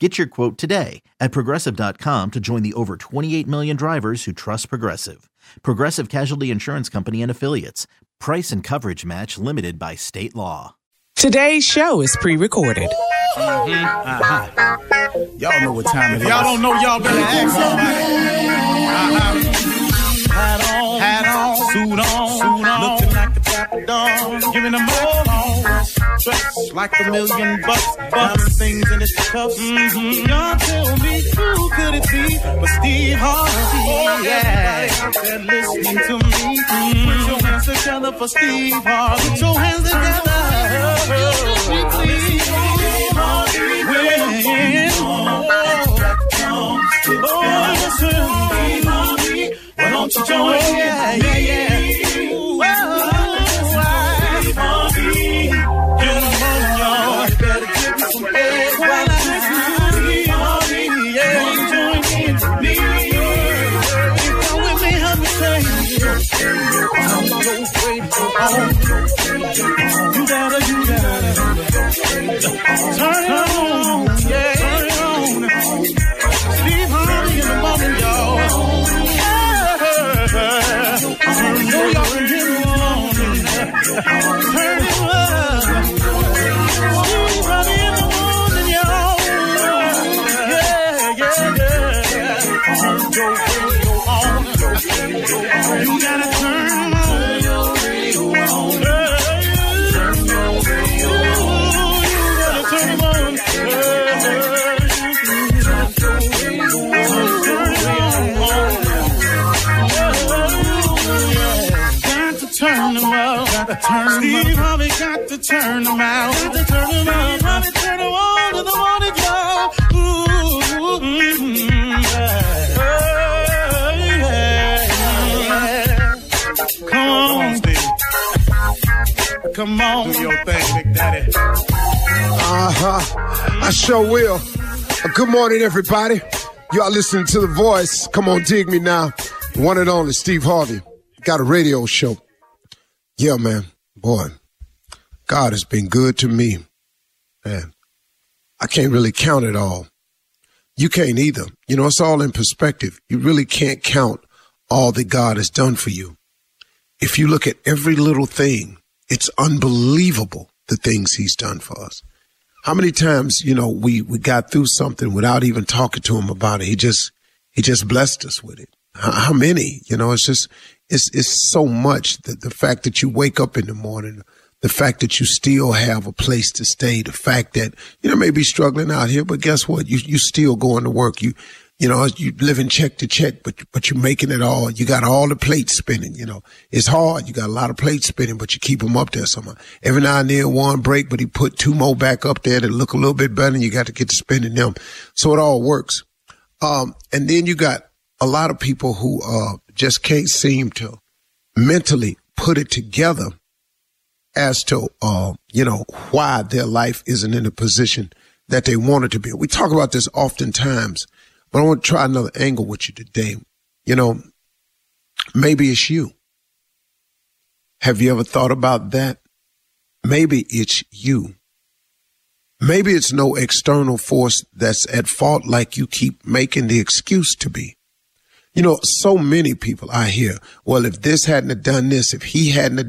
Get your quote today at progressive.com to join the over 28 million drivers who trust Progressive. Progressive Casualty Insurance Company and Affiliates. Price and coverage match limited by state law. Today's show is pre recorded. Uh-huh. Y'all know what time it is. Y'all don't know, y'all better ask somebody. Uh-huh. Hat on, hat on, suit on, suit on. Looking like the dapper don, giving them all like a million bucks, bucks things in its cuffs. Mm-hmm. Y'all tell me who could it be but Steve Harvey? Oh, yeah. Everybody listening to me. Mm-hmm. Put your hands together for Steve Harvey. Put your hands together. Steve Harvey. When, oh, oh, listen. Why don't you join me? Yeah, yeah, yeah. I know y'all can turn them out. Got to turn them out. Harvey turn on to the morning, y'all. Ooh, mm-hmm, yeah. Come on, Steve. Come on. Do your thing, Big Daddy. Uh huh. I sure will. Uh, good morning, everybody. Y'all listening to The Voice. Come on, dig me now. One and only Steve Harvey. Got a radio show. Yeah, man. Boy, God has been good to me. Man, I can't really count it all. You can't either. You know, it's all in perspective. You really can't count all that God has done for you. If you look at every little thing, it's unbelievable the things he's done for us. How many times, you know, we, we got through something without even talking to him about it. He just, he just blessed us with it. How, how many, you know, it's just, it's, it's so much that the fact that you wake up in the morning, the fact that you still have a place to stay, the fact that, you know, maybe struggling out here, but guess what? You, you still going to work. You, you know, you living check to check, but, but you're making it all. You got all the plates spinning, you know, it's hard. You got a lot of plates spinning, but you keep them up there somehow. Every now and then one break, but he put two more back up there that look a little bit better and you got to get to spinning them. So it all works. Um, and then you got a lot of people who, uh, just can't seem to mentally put it together as to, uh, you know, why their life isn't in a position that they wanted to be. We talk about this oftentimes, but I want to try another angle with you today. You know, maybe it's you. Have you ever thought about that? Maybe it's you. Maybe it's no external force that's at fault like you keep making the excuse to be. You know, so many people I hear, well, if this hadn't done this, if he hadn't.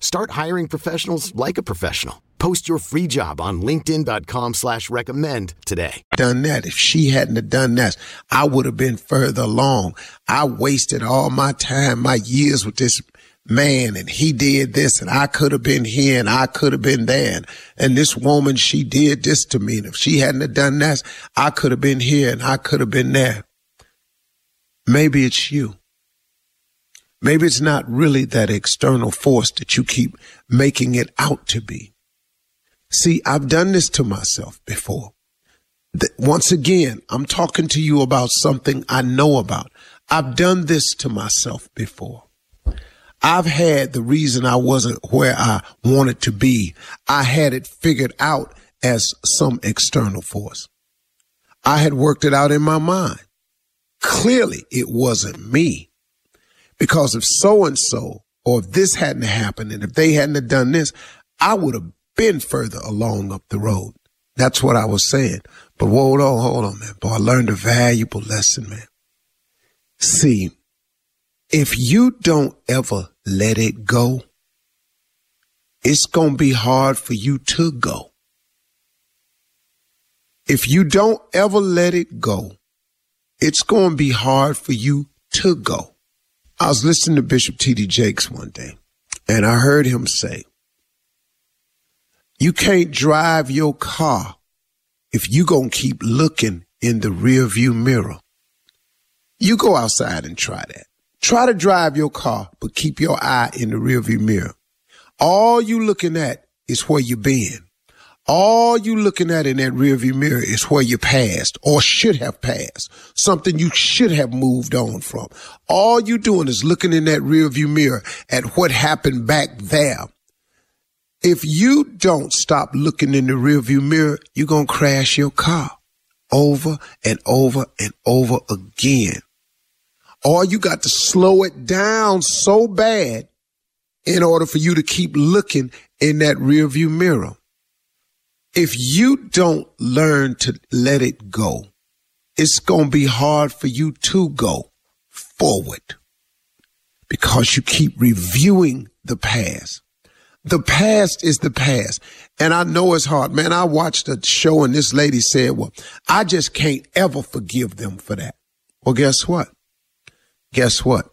Start hiring professionals like a professional. Post your free job on LinkedIn.com slash recommend today. Done that. If she hadn't have done that, I would have been further along. I wasted all my time, my years with this man and he did this and I could have been here and I could have been there. And, and this woman, she did this to me. And if she hadn't have done that, I could have been here and I could have been there. Maybe it's you. Maybe it's not really that external force that you keep making it out to be. See, I've done this to myself before. Once again, I'm talking to you about something I know about. I've done this to myself before. I've had the reason I wasn't where I wanted to be. I had it figured out as some external force. I had worked it out in my mind. Clearly it wasn't me because if so and so or if this hadn't happened and if they hadn't done this, I would have been further along up the road. That's what I was saying. But hold on, hold on, man. Boy, I learned a valuable lesson, man. See, if you don't ever let it go, it's going to be hard for you to go. If you don't ever let it go, it's going to be hard for you to go. I was listening to Bishop T.D. Jakes one day, and I heard him say, you can't drive your car if you gonna keep looking in the rear view mirror. You go outside and try that. Try to drive your car, but keep your eye in the rear view mirror. All you looking at is where you been. All you looking at in that rearview mirror is where you passed or should have passed. Something you should have moved on from. All you doing is looking in that rearview mirror at what happened back there if you don't stop looking in the rearview mirror, you're going to crash your car over and over and over again. Or you got to slow it down so bad in order for you to keep looking in that rearview mirror. If you don't learn to let it go, it's going to be hard for you to go forward because you keep reviewing the past. The past is the past. And I know it's hard. Man, I watched a show and this lady said, well, I just can't ever forgive them for that. Well, guess what? Guess what?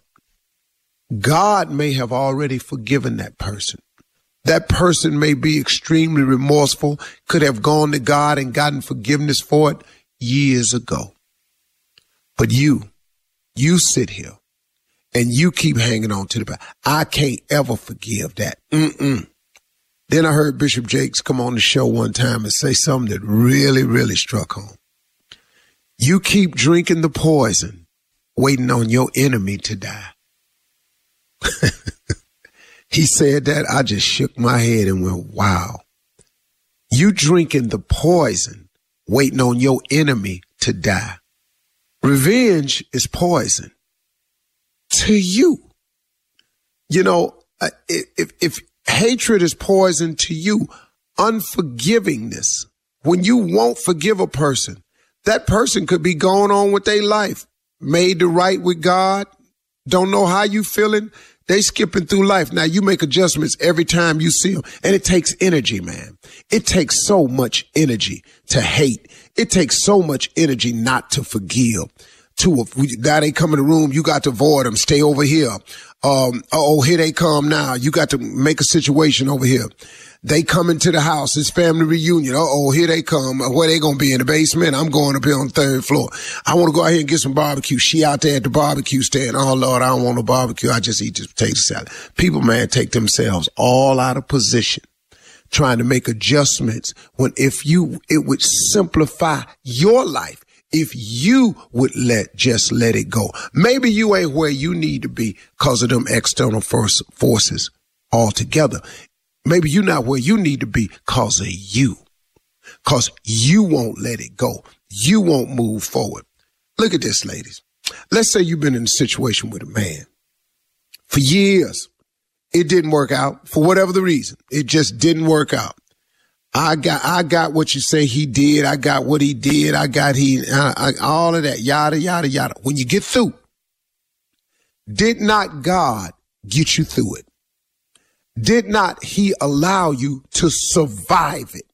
God may have already forgiven that person. That person may be extremely remorseful, could have gone to God and gotten forgiveness for it years ago. But you, you sit here and you keep hanging on to the back. I can't ever forgive that. Mm-mm. Then I heard Bishop Jakes come on the show one time and say something that really, really struck home. You keep drinking the poison, waiting on your enemy to die. he said that. I just shook my head and went, wow. You drinking the poison, waiting on your enemy to die. Revenge is poison to you. You know, uh, if, if hatred is poison to you, unforgivingness, when you won't forgive a person, that person could be going on with their life, made to right with God, don't know how you feeling. They skipping through life. Now you make adjustments every time you see them. And it takes energy, man. It takes so much energy to hate. It takes so much energy not to forgive. To now they come in the room, you got to avoid them. Stay over here. Um, oh, here they come now. You got to make a situation over here. They come into the house. It's family reunion. oh, here they come. Where they gonna be in the basement? I'm going up here on the third floor. I want to go out here and get some barbecue. She out there at the barbecue stand. Oh Lord, I don't want no barbecue. I just eat this potato salad. People, man, take themselves all out of position trying to make adjustments when if you, it would simplify your life if you would let just let it go. Maybe you ain't where you need to be because of them external forces altogether. Maybe you're not where you need to be because of you. Because you won't let it go. You won't move forward. Look at this, ladies. Let's say you've been in a situation with a man for years. It didn't work out for whatever the reason. It just didn't work out. I got, I got what you say he did. I got what he did. I got he, I, I, all of that, yada, yada, yada. When you get through, did not God get you through it? Did not he allow you to survive it?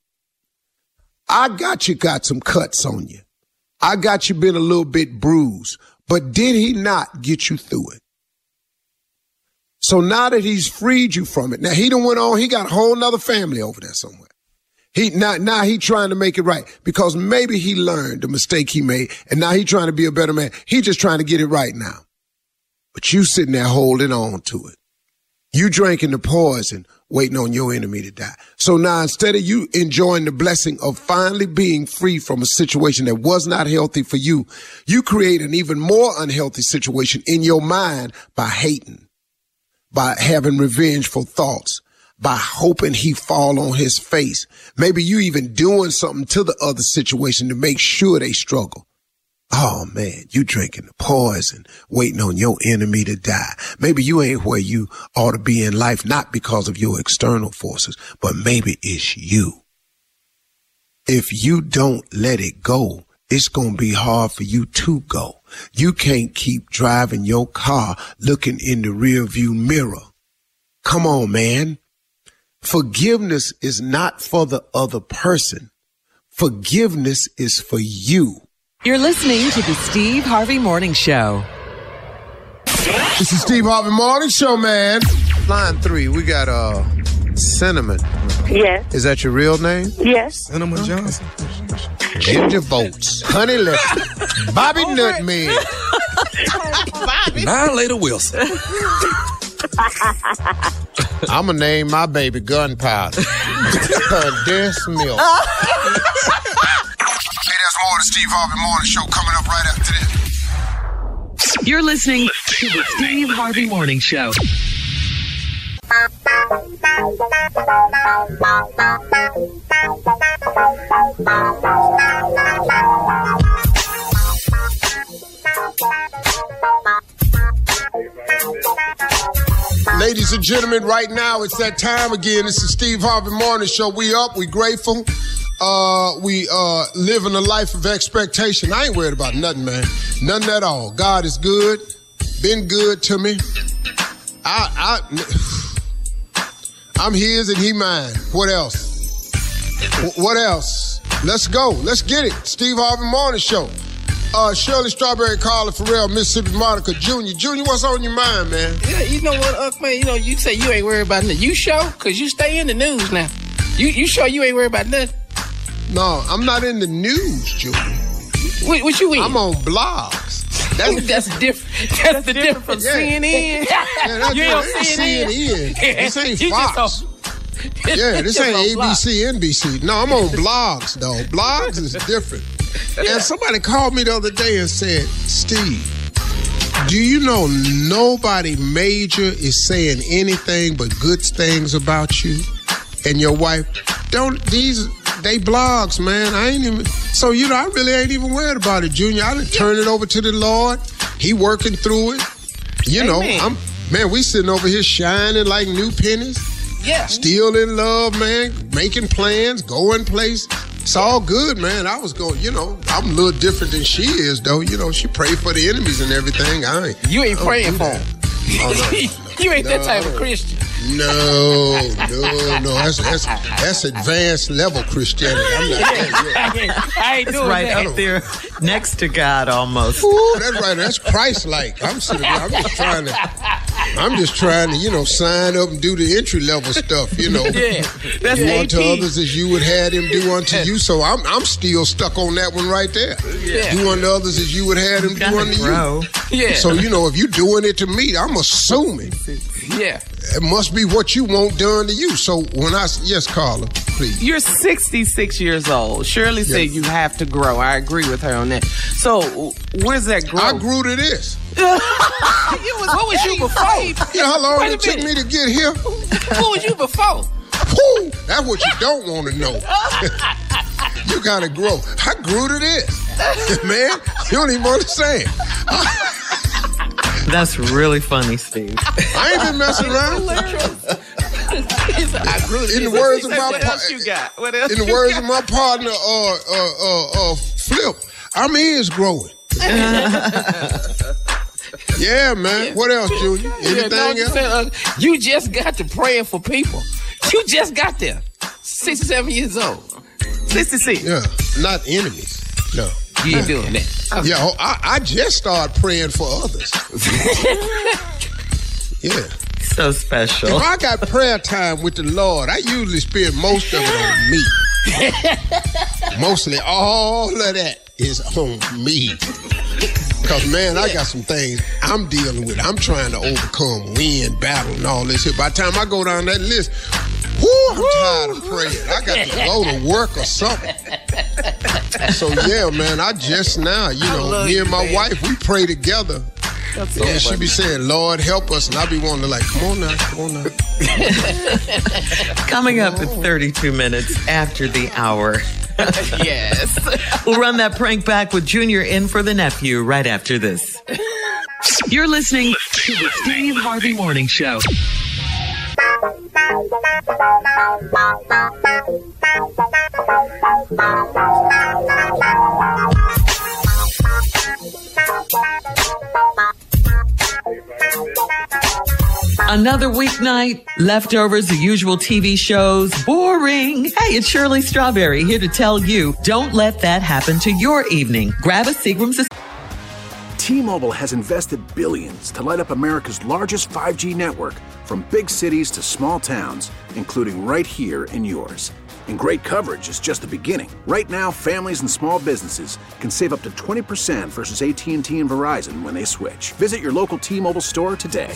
I got you got some cuts on you. I got you been a little bit bruised, but did he not get you through it? So now that he's freed you from it, now he done went on, he got a whole nother family over there somewhere. He now, now he trying to make it right because maybe he learned the mistake he made and now he trying to be a better man. He just trying to get it right now. But you sitting there holding on to it. You drinking the poison, waiting on your enemy to die. So now instead of you enjoying the blessing of finally being free from a situation that was not healthy for you, you create an even more unhealthy situation in your mind by hating, by having revengeful thoughts, by hoping he fall on his face. Maybe you even doing something to the other situation to make sure they struggle. Oh man, you drinking the poison, waiting on your enemy to die. Maybe you ain't where you ought to be in life, not because of your external forces, but maybe it's you. If you don't let it go, it's going to be hard for you to go. You can't keep driving your car looking in the rear view mirror. Come on, man. Forgiveness is not for the other person. Forgiveness is for you. You're listening to the Steve Harvey Morning Show. This is Steve Harvey Morning Show, man. Line three, we got uh Cinnamon. Yes. Is that your real name? Yes. Cinnamon Johnson. Ginger Bolts. Honey Lip. Bobby Nutmeg. Bobby. Later Wilson. I'm going to name my baby Gunpowder. Des Milk more of the Steve Harvey Morning Show coming up right after this. You're listening to the Steve Harvey Morning Show. Ladies and gentlemen, right now it's that time again. This is Steve Harvey Morning Show. We up, we grateful uh, we uh, living a life of expectation. I ain't worried about nothing, man. Nothing at all. God is good, been good to me. I, I, I'm His and He mine. What else? what else? Let's go. Let's get it. Steve Harvey Morning Show. Uh, Shirley Strawberry, Carla Ferrell, Mississippi Monica Jr. Junior, what's on your mind, man? Yeah, you know what, Unc, man? You know, you say you ain't worried about nothing. You show? Because you stay in the news now. You, you sure you ain't worried about nothing? No, I'm not in the news, Junior. What, what you in? I'm on blogs. That's, that's different. That's, that's the difference from yeah. CNN. yeah, that's you ain't CNN. CNN. This ain't Fox. yeah, this ain't ABC, NBC. No, I'm on blogs, though. Blogs is different. And somebody called me the other day and said, Steve, do you know nobody major is saying anything but good things about you and your wife? Don't these they blogs, man. I ain't even so you know I really ain't even worried about it, Junior. I done turn it over to the Lord. He working through it. You know, I'm man, we sitting over here shining like new pennies. Yeah. Still in love, man. Making plans, going place. It's all good, man. I was going, you know, I'm a little different than she is, though. You know, she prayed for the enemies and everything. I ain't. You ain't I praying for them. Oh, no. you ain't that type of Christian. No, no, no. That's that's that's advanced level Christianity. I'm not that I ain't, I ain't It's doing right that. up there next to God almost. Ooh, that's right. That's Christ like. I'm sitting there. I'm just trying to. I'm just trying to, you know, sign up and do the entry level stuff. You know, Yeah, that's do unto AP. others as you would have them do unto you. So I'm I'm still stuck on that one right there. Yeah. Do unto others as you would have them do unto grow. you. Yeah. So you know, if you're doing it to me, I'm assuming yeah. it must be what you want done to you. So when I yes, Carla, please. You're 66 years old. Shirley said you have to grow. I agree with her on that. So, where's that growth? I grew to this. what was you before? You know how long Wait it took me to get here? Who was you before? Whew, that's what you don't want to know. you gotta grow. I grew to this. Man, you don't even understand. That's really funny, Steve. I ain't been messing around. I grew In the words of my what else you got? What else in the words of my partner, uh, uh, uh, uh, Flip, I'm is growing. Yeah, man. What else, Junior? Yeah, Anything no, else? saying, uh, you just got to praying for people. You just got there. 67 years old. 66. Yeah, not enemies. No. You ain't doing that. Yeah, oh, I, I just started praying for others. yeah. So special. If I got prayer time with the Lord, I usually spend most of it on me. Mostly all of that is on me. Because, man, I got some things I'm dealing with. I'm trying to overcome, win, battle, and all this shit. By the time I go down that list, whoo, I'm tired of praying. I got to go to work or something. So, yeah, man, I just now, you know, me and you, my man. wife, we pray together. That's so Yeah, she funny. be saying, Lord, help us. And I be wanting to, like, come on now, come on now. Coming up in 32 minutes after the hour. yes. We'll run that prank back with Junior in for the nephew right after this. You're listening to the Steve Harvey Morning Show. Another weeknight, leftovers, the usual TV shows, boring. Hey, it's Shirley Strawberry here to tell you don't let that happen to your evening. Grab a Seagram's T-Mobile has invested billions to light up America's largest 5G network from big cities to small towns, including right here in yours. And great coverage is just the beginning. Right now, families and small businesses can save up to 20% versus AT&T and Verizon when they switch. Visit your local T-Mobile store today.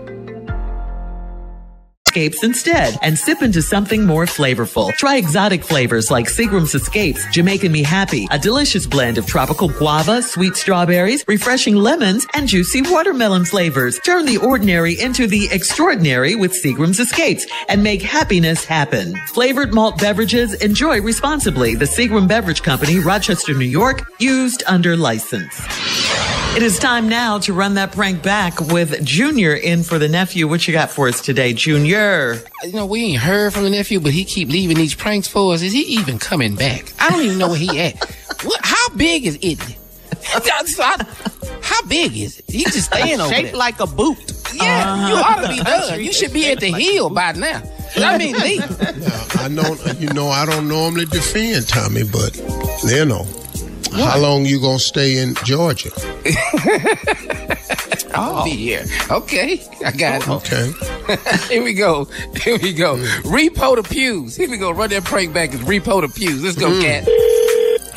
Escapes instead and sip into something more flavorful. Try exotic flavors like Seagram's Escapes, Jamaican Me Happy, a delicious blend of tropical guava, sweet strawberries, refreshing lemons, and juicy watermelon flavors. Turn the ordinary into the extraordinary with Seagram's Escapes and make happiness happen. Flavored malt beverages, enjoy responsibly. The Seagram Beverage Company, Rochester, New York, used under license. It is time now to run that prank back with Junior in for the nephew. What you got for us today, Junior? You know, we ain't heard from the nephew, but he keep leaving these pranks for us. Is he even coming back? I don't even know where he at. What? How big is it? How How big is it? He just staying over Shaped there. like a boot. Yeah, uh-huh. you ought to be done. You should be at the hill by now. I mean, Lee. I know, you know, I don't normally defend Tommy, but you know, how long you gonna stay in Georgia? I'll be here. Okay, I got it. Okay. Here we go. Here we go. Repo the pews. Here we go. Run that prank back and repo the pews. Let's go, cat.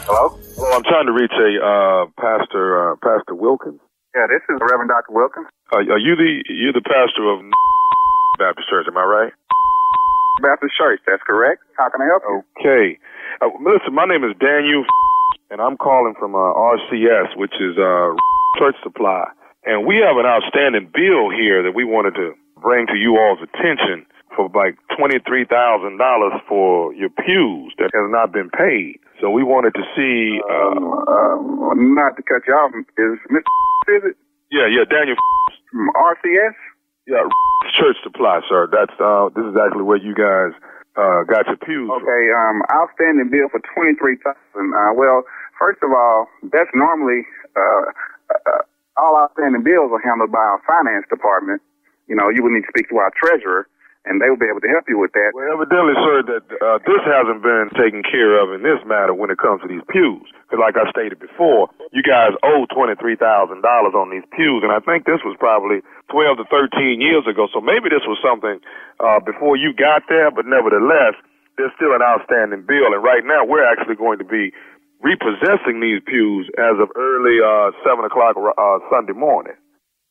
Hello? Hello, I'm trying to reach a uh, pastor, uh, Pastor Wilkins. Yeah, this is Reverend Dr. Wilkins. Uh, are you the you the pastor of Baptist Church? Am I right? Baptist Church, that's correct. How can I help you? Okay. Uh, listen, my name is Daniel, and I'm calling from uh, RCS, which is uh, Church Supply, and we have an outstanding bill here that we wanted to bring to you all's attention for like twenty three thousand dollars for your pews that has not been paid. So we wanted to see. Uh, Uh, not to cut you off, is Mr. Is it yeah, yeah, Daniel. from RCS? Yeah, Church Supply, sir. That's uh, this is actually where you guys uh, got your pews. Okay, um, outstanding bill for twenty three thousand. Uh, well, first of all, that's normally uh, uh, all outstanding bills are handled by our finance department. You know, you would need to speak to our treasurer, and they will be able to help you with that. Well, evidently, sir, that uh, this hasn't been taken care of in this matter when it comes to these pews. Because, like I stated before, you guys owe twenty three thousand dollars on these pews, and I think this was probably twelve to thirteen years ago. So maybe this was something uh, before you got there, but nevertheless, there's still an outstanding bill. And right now, we're actually going to be repossessing these pews as of early uh, seven o'clock uh, Sunday morning.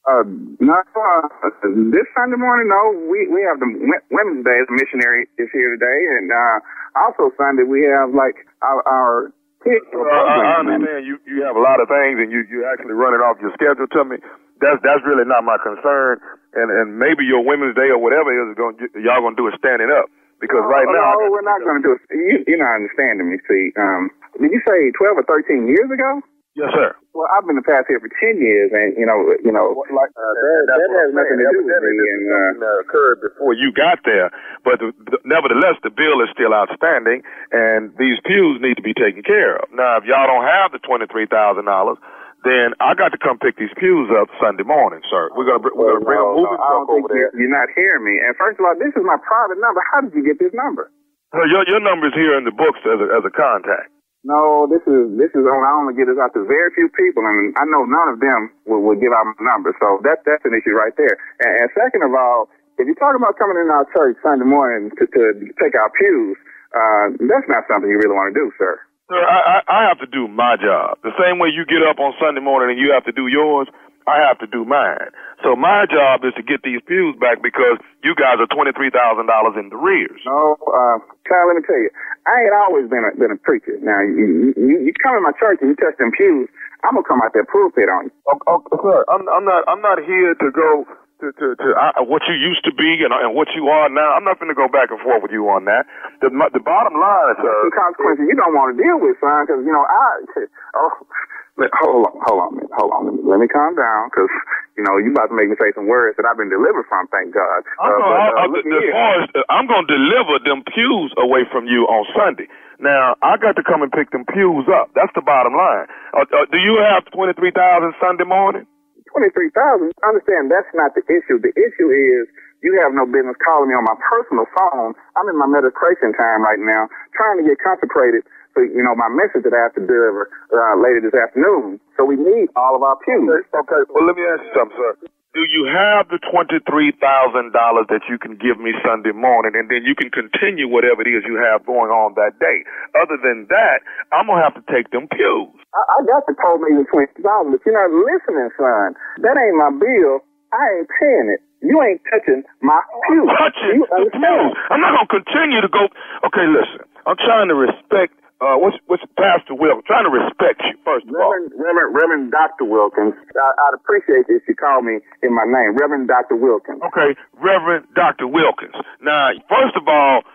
Uh, not uh, this Sunday morning. No, we we have the Wo- Women's Day. The missionary is here today, and uh, also Sunday we have like our, our kids Uh, I I understand you, you have a lot of things and you, you actually run it off your schedule to me. That's that's really not my concern. And and maybe your Women's Day or whatever is going y'all gonna do is standing up because right no, now no, we're not going to do it. You, you're not understanding me. See, um, did you say 12 or 13 years ago? Yes sir. Well, I've been the past here for 10 years, and you know, you know, like uh, that, that has nothing to do with me. And uh, Something that occurred before you got there, but the, the, nevertheless the bill is still outstanding, and these pews need to be taken care of. Now, if y'all don't have the twenty three thousand dollars. Then I got to come pick these pews up Sunday morning, sir. We're gonna we're gonna bring a moving no, truck over there. you're, you're not hearing me. And first of all, this is my private number. How did you get this number? Your your number's here in the books as a, as a contact. No, this is this is only I only get this out to very few people, and I know none of them will, will give out my number. So that that's an issue right there. And, and second of all, if you're talking about coming in our church Sunday morning to, to take our pews, uh, that's not something you really want to do, sir. Sir, I, I, I have to do my job. The same way you get up on Sunday morning and you have to do yours, I have to do mine. So my job is to get these pews back because you guys are twenty three thousand dollars in the rears. No, uh, Kyle, let me tell you, I ain't always been a, been a preacher. Now, you, you, you come in my church and you touch them pews, I'm gonna come out there pulpit on you. Oh, oh, sir, I'm, I'm not I'm not here to go to to, to uh, what you used to be and, and what you are now. I'm not going to go back and forth with you on that. The the bottom line, sir. Some consequences you don't want to deal with, son, because you know I. Oh, hold on, hold on, hold on. Let me, calm down, because you know you about to make me say some words that I've been delivered from. Thank God. I'm Uh, gonna, but, uh, I, I, as as, I'm going to deliver them pews away from you on Sunday. Now I got to come and pick them pews up. That's the bottom line. Uh, uh, do you have twenty three thousand Sunday morning? Twenty-three thousand. Understand that's not the issue. The issue is you have no business calling me on my personal phone. I'm in my meditation time right now, trying to get consecrated. So you know my message that I have to deliver uh, later this afternoon. So we need all of our pews. Okay. Well, let me ask you something, sir. Do you have the twenty-three thousand dollars that you can give me Sunday morning, and then you can continue whatever it is you have going on that day? Other than that, I'm gonna have to take them pews. I, I got the told me the but you're not listening, son. That ain't my bill. I ain't paying it. You ain't touching my pew. Touching You the pews. I'm not gonna continue to go. Okay, listen. I'm trying to respect. Uh, what's what's Pastor Will? I'm trying to respect you first of all. Reverend, Reverend, Reverend Dr. Wilkins. I, I'd appreciate it if you call me in my name, Reverend Dr. Wilkins. Okay, Reverend Dr. Wilkins. Now, first of all,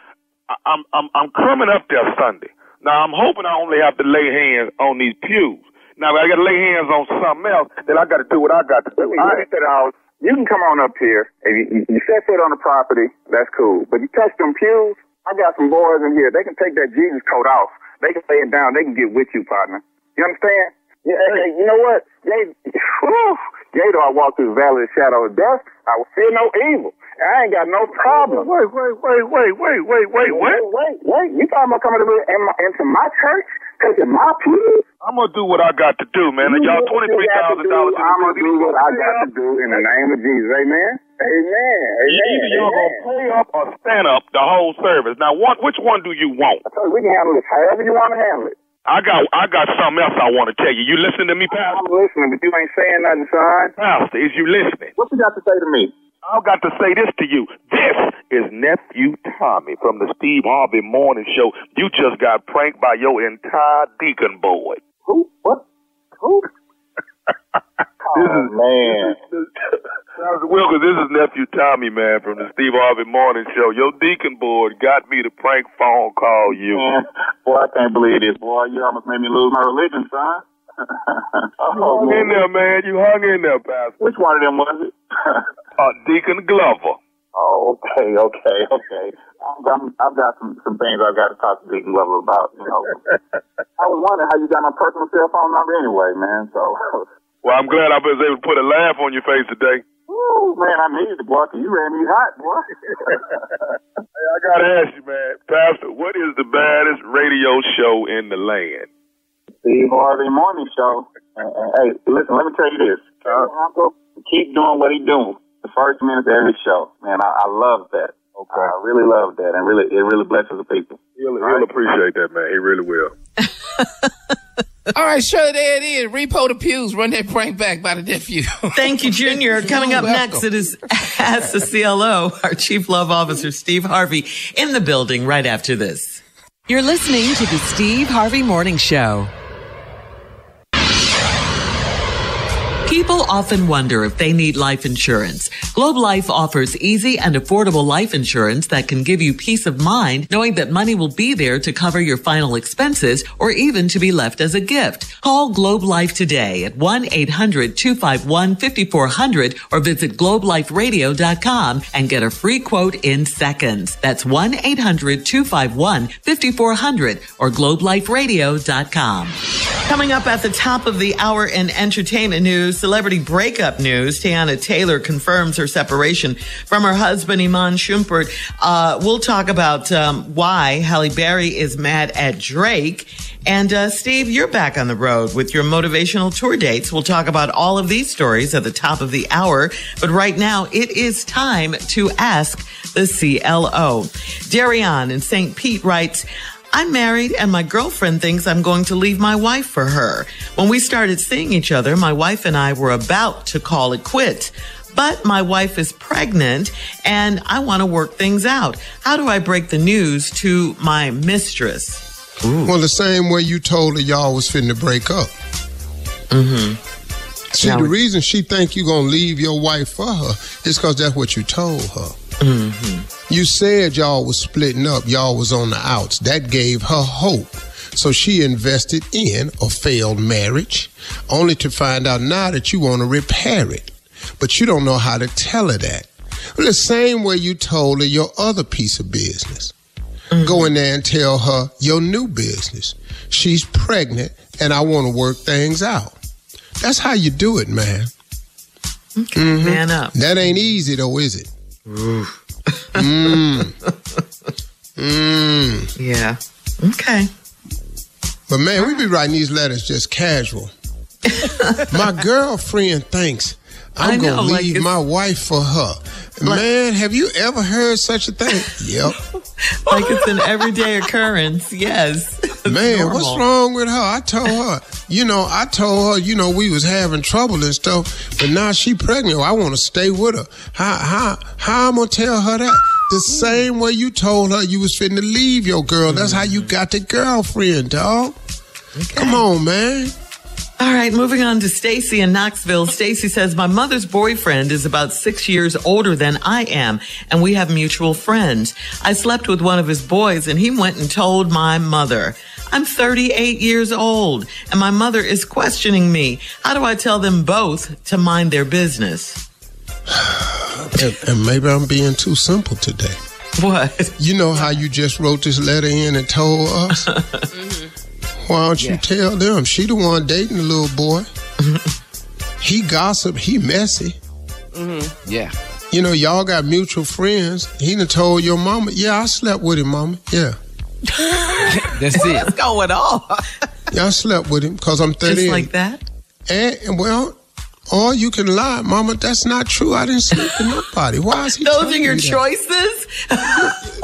I- I'm I'm I'm coming up there Sunday. Now, I'm hoping I only have to lay hands on these pews. Now, if I got to lay hands on something else, then I got to do what I got to do. Let me set out. You can come on up here. If you, you, you set foot on the property, that's cool. But you touch them pews, I got some boys in here. They can take that Jesus coat off. They can lay it down. They can get with you, partner. You understand? Yeah, you know what? They, whew, Gator, I walk through the valley of the shadow of death. I will fear no evil. I ain't got no problem. Wait, wait, wait, wait, wait, wait, wait, wait. Wait, wait, You talking about coming to me in my, into my church, taking my pews? I'm gonna do what I got to do, man. And y'all twenty three thousand dollars. I'm gonna do what I got to do in the name of Jesus. Amen. Amen. Amen. Either y'all gonna pay up or stand up the whole service. Now, what? Which one do you want? I told you we can handle this however you want to handle it. I got I got something else I want to tell you. You listening to me, Pastor? I'm listening, but you ain't saying nothing, son. Pastor, is you listening? What you got to say to me? I've got to say this to you. This is nephew Tommy from the Steve Harvey Morning Show. You just got pranked by your entire deacon board. Who? What? Who? Oh, this is man. Pastor Wilkins, this is nephew Tommy, man, from the Steve Harvey Morning Show. Your deacon board got me to prank phone call you. Man, boy, I can't believe this, boy. You almost made me lose my religion, son. You hung in there, man. You hung in there, Pastor. Which one of them was it? uh, Deacon Glover. Oh, okay, okay, okay. I'm, I've got some, some things I've got to talk to Deacon Glover about. You know, I was wondering how you got my personal cell phone number anyway, man. So. Well, I'm glad I was able to put a laugh on your face today. Ooh, man, I needed it, boy. You ran me hot, boy. hey, I gotta ask you, man, Pastor, what is the baddest radio show in the land? Steve Harvey Morning Show. Uh, hey, listen, let me tell you this. Uh, Uncle, keep doing what he's doing. The first minute of every show, man, I, I love that. Okay. I really love that, and really, it really blesses the people. He'll, he'll appreciate that, man. He really will. All right, sure, there it is. Repo the pews, run that prank back by the nephew. Thank you, Junior. Coming up next, it is Ask the CLO, our Chief Love Officer, Steve Harvey, in the building right after this. You're listening to the Steve Harvey Morning Show. People often wonder if they need life insurance. Globe Life offers easy and affordable life insurance that can give you peace of mind knowing that money will be there to cover your final expenses or even to be left as a gift. Call Globe Life today at 1-800-251-5400 or visit globeliferadio.com and get a free quote in seconds. That's 1-800-251-5400 or globeliferadio.com. Coming up at the top of the hour in entertainment news, celebrity breakup news. Teyana Taylor confirms her separation from her husband, Iman Shumpert. Uh, we'll talk about um, why Halle Berry is mad at Drake. And uh, Steve, you're back on the road with your motivational tour dates. We'll talk about all of these stories at the top of the hour. But right now, it is time to ask the CLO. Darian in St. Pete writes, I'm married and my girlfriend thinks I'm going to leave my wife for her. When we started seeing each other, my wife and I were about to call it quits. But my wife is pregnant and I want to work things out. How do I break the news to my mistress? Ooh. Well, the same way you told her y'all was finna break up. Mm-hmm. See, now the reason she think you gonna leave your wife for her is because that's what you told her. Mm-hmm. You said y'all was splitting up, y'all was on the outs. That gave her hope. So she invested in a failed marriage, only to find out now that you want to repair it. But you don't know how to tell her that. Well, the same way you told her your other piece of business. Mm-hmm. Go in there and tell her your new business. She's pregnant and I want to work things out. That's how you do it, man. Okay, mm-hmm. man up. That ain't easy though, is it? Mm. Mm. Yeah. Okay. But man, we be writing these letters just casual. my girlfriend thinks I'm know, gonna leave like my wife for her. Like, man, have you ever heard such a thing? yep. like it's an everyday occurrence. Yes. Man, normal. what's wrong with her? I told her, you know, I told her, you know, we was having trouble and stuff, but now she pregnant. I want to stay with her. How how how I'm gonna tell her that? The mm. same way you told her you was fitting to leave your girl. That's how you mm. got the girlfriend, dog. Okay. Come on, man. All right, moving on to Stacy in Knoxville. Stacy says, My mother's boyfriend is about six years older than I am, and we have mutual friends. I slept with one of his boys, and he went and told my mother. I'm 38 years old, and my mother is questioning me. How do I tell them both to mind their business? and, and maybe I'm being too simple today. What? You know how you just wrote this letter in and told us? mm-hmm. Why don't you Yeah. tell them? She the one dating the little boy. he gossip. He messy. Mm-hmm. Yeah. You know, y'all got mutual friends. He done told your mama, yeah, I slept with him, mama. Yeah. That's it. What's going on? Yeah, I slept with him because I'm 30. Just like that? And, and well, or you can lie, mama. That's not true. I didn't sleep with nobody. Why is he Those are your me choices?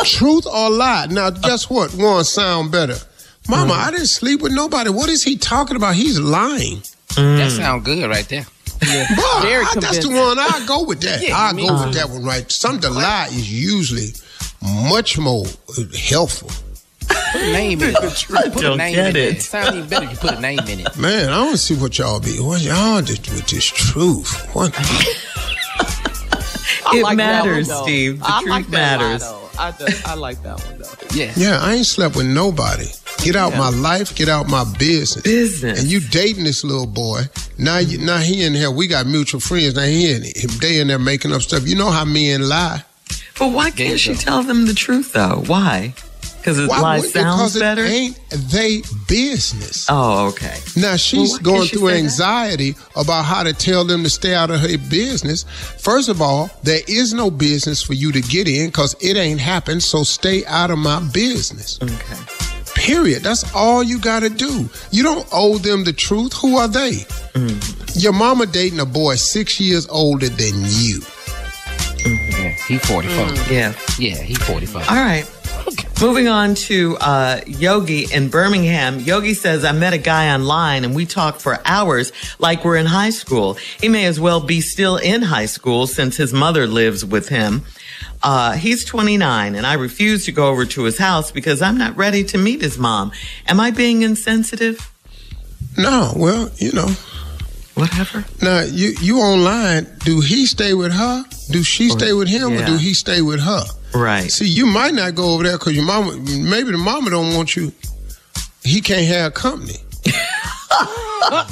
Truth or lie? Now, guess what? One sound better. Mama, I didn't sleep with nobody. What is he talking about? He's lying. That sound good right there. Yeah. Boy, Very I- that's the one I go with that. Yeah, I go too. with that one right. Some the lie is usually much more uh, helpful. Put a name in it. Put a don't name get in it. it. Sound even better if you put a name in it. Man, I don't see what y'all be. What y'all did with this truth? What? It like matters, one. Steve. The I truth like that lie, matters. I, do- I like that one though. Yeah. Yeah, I ain't slept with nobody. Get out my life. Get out my business. Business. And you dating this little boy. Now, you, now he in here. We got mutual friends. Now he in him. They in there making up stuff. You know how men lie. But why can't she tell them the truth though? Why? Because it Why sounds because better. It ain't they business. Oh, okay. Now she's Well, going can't she through say that? anxiety about how to tell them to stay out of her business. First of all, there is no business for you to get in because it ain't happened. So stay out of my business. Okay. Period. That's all you got to do. You don't owe them the truth. Who are they? Mm-hmm. Your mama dating a boy six years older than you. Yeah. He 44. Yeah. Yeah, he 44. All right. Moving on to uh, Yogi in Birmingham. Yogi says, I met a guy online and we talked for hours like we're in high school. He may as well be still in high school since his mother lives with him. Uh, he's 29 and I refuse to go over to his house because I'm not ready to meet his mom. Am I being insensitive? No, well, you know. Whatever. Now you you online. Do he stay with her? Do she stay with him, or do he stay with her? Right. See, you might not go over there because your mama, maybe the mama don't want you. He can't have company.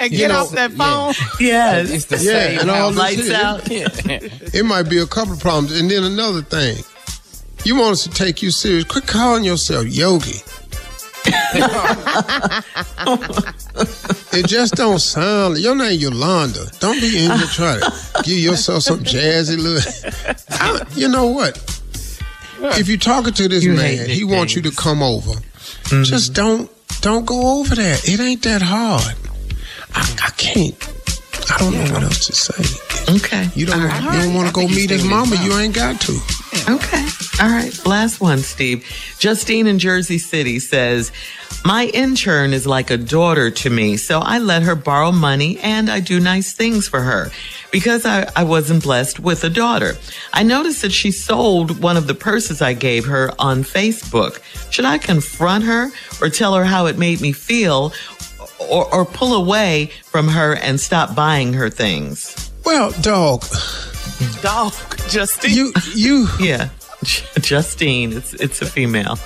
And get know, off that phone. Yes. It's the Yeah, same and all house. this Lights here, out. It, it might be a couple of problems, and then another thing. You want us to take you serious? Quit calling yourself Yogi. It just don't sound. Your name Yolanda. Don't be in here trying to give yourself some jazzy look. I- you know what? If you're talking to this You man, he wants you to come over. Mm-hmm. Just don't don't go over there. It ain't that hard. I, I can't. I don't know what else to say. Okay. You don't. Right. You don't want to go meet his mama. You ain't got to. Okay. All right. Last one, Steve. Justine in Jersey City says, My intern is like a daughter to me, so I let her borrow money and I do nice things for her because I, I wasn't blessed with a daughter. I noticed that she sold one of the purses I gave her on Facebook. Should I confront her or tell her how it made me feel or, or pull away from her and stop buying her things? Well, dog. Dog, Justine. You you. Yeah. Justine, it's it's a female.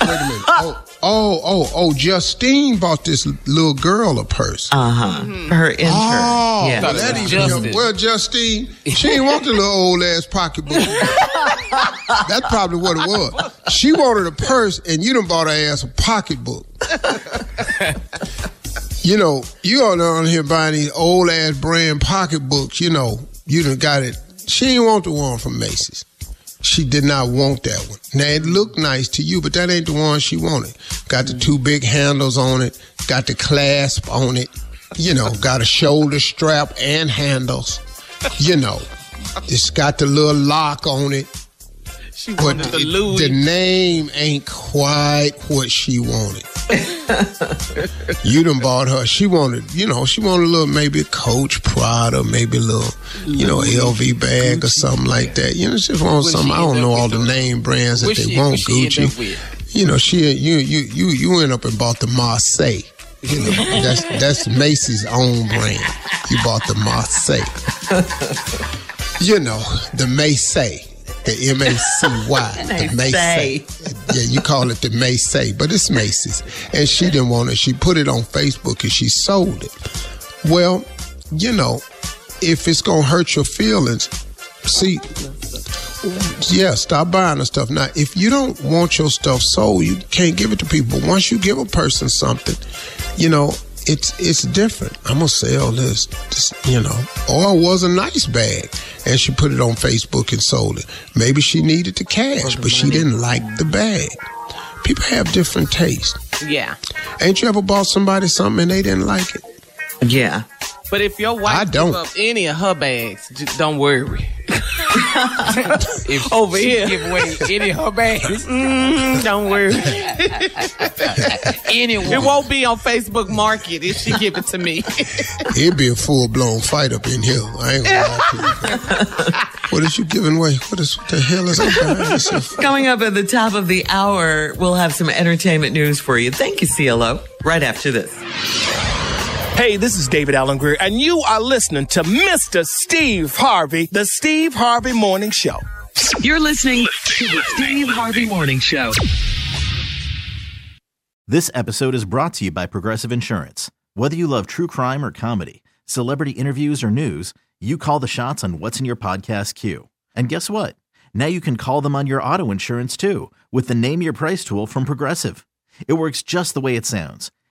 Wait a minute. Oh oh oh oh. Justine bought this little girl a purse. Uh huh. Her intern. Oh, yeah. well, that even Justin. well, Justine, she ain't want the little old ass pocketbook. That's probably what it was. She wanted a purse, and you done bought her ass a pocketbook. you know, you all on here buying these old ass brand pocketbooks. You know, you done got it. She ain't want the one from Macy's. She did not want that one. Now it looked nice to you, but that ain't the one she wanted. Got the two big handles on it, got the clasp on it, you know, got a shoulder strap and handles. You know, it's got the little lock on it. She But wanted the it- Louis. the name ain't quite what she wanted. you done bought her. She wanted, you know, she wanted a little maybe Coach Prada, maybe a little, you know, LV bag or something like that. You know, she just want something. I don't know all the name brands that they she- want. what she end up Gucci. You know, she you you you you went up and bought the Marseille. You know, that's that's Macy's own brand. You bought the Marseille. You know, the Macy. The M A C Y. The Macy. Yeah, you call it the Macy, but it's Macy's. And she didn't want it. She put it on Facebook and she sold it. Well, you know, if it's gonna hurt your feelings, see, yeah, stop buying the stuff. Now, if you don't want your stuff sold, you can't give it to people. Once you give a person something, you know, it's it's different. I'm gonna sell this, this, you know. Or it was a nice bag, and she put it on Facebook and sold it. Maybe she needed the cash, but she didn't like the bag. People have different tastes. Yeah. Ain't you ever bought somebody something and they didn't like it? Yeah. But if your wife I don't. give up any of her bags, just don't worry. if Over she here. give away any of her bags, mm, don't worry. Anyone. It won't be on Facebook Market if she give it to me. It'd be a full blown fight up in here. I ain't gonna lie to you. What is you giving away? What is what the hell is up? Coming up at the top of the hour, we'll have some entertainment news for you. Thank you, CLO. Right after this. Hey, this is David Alan Grier, and you are listening to Mr. Steve Harvey, the Steve Harvey Morning Show. You're listening to the Steve Harvey Morning Show. This episode is brought to you by Progressive Insurance. Whether you love true crime or comedy, celebrity interviews or news, you call the shots on what's in your podcast queue. And guess what? Now you can call them on your auto insurance too with the Name Your Price tool from Progressive. It works just the way it sounds.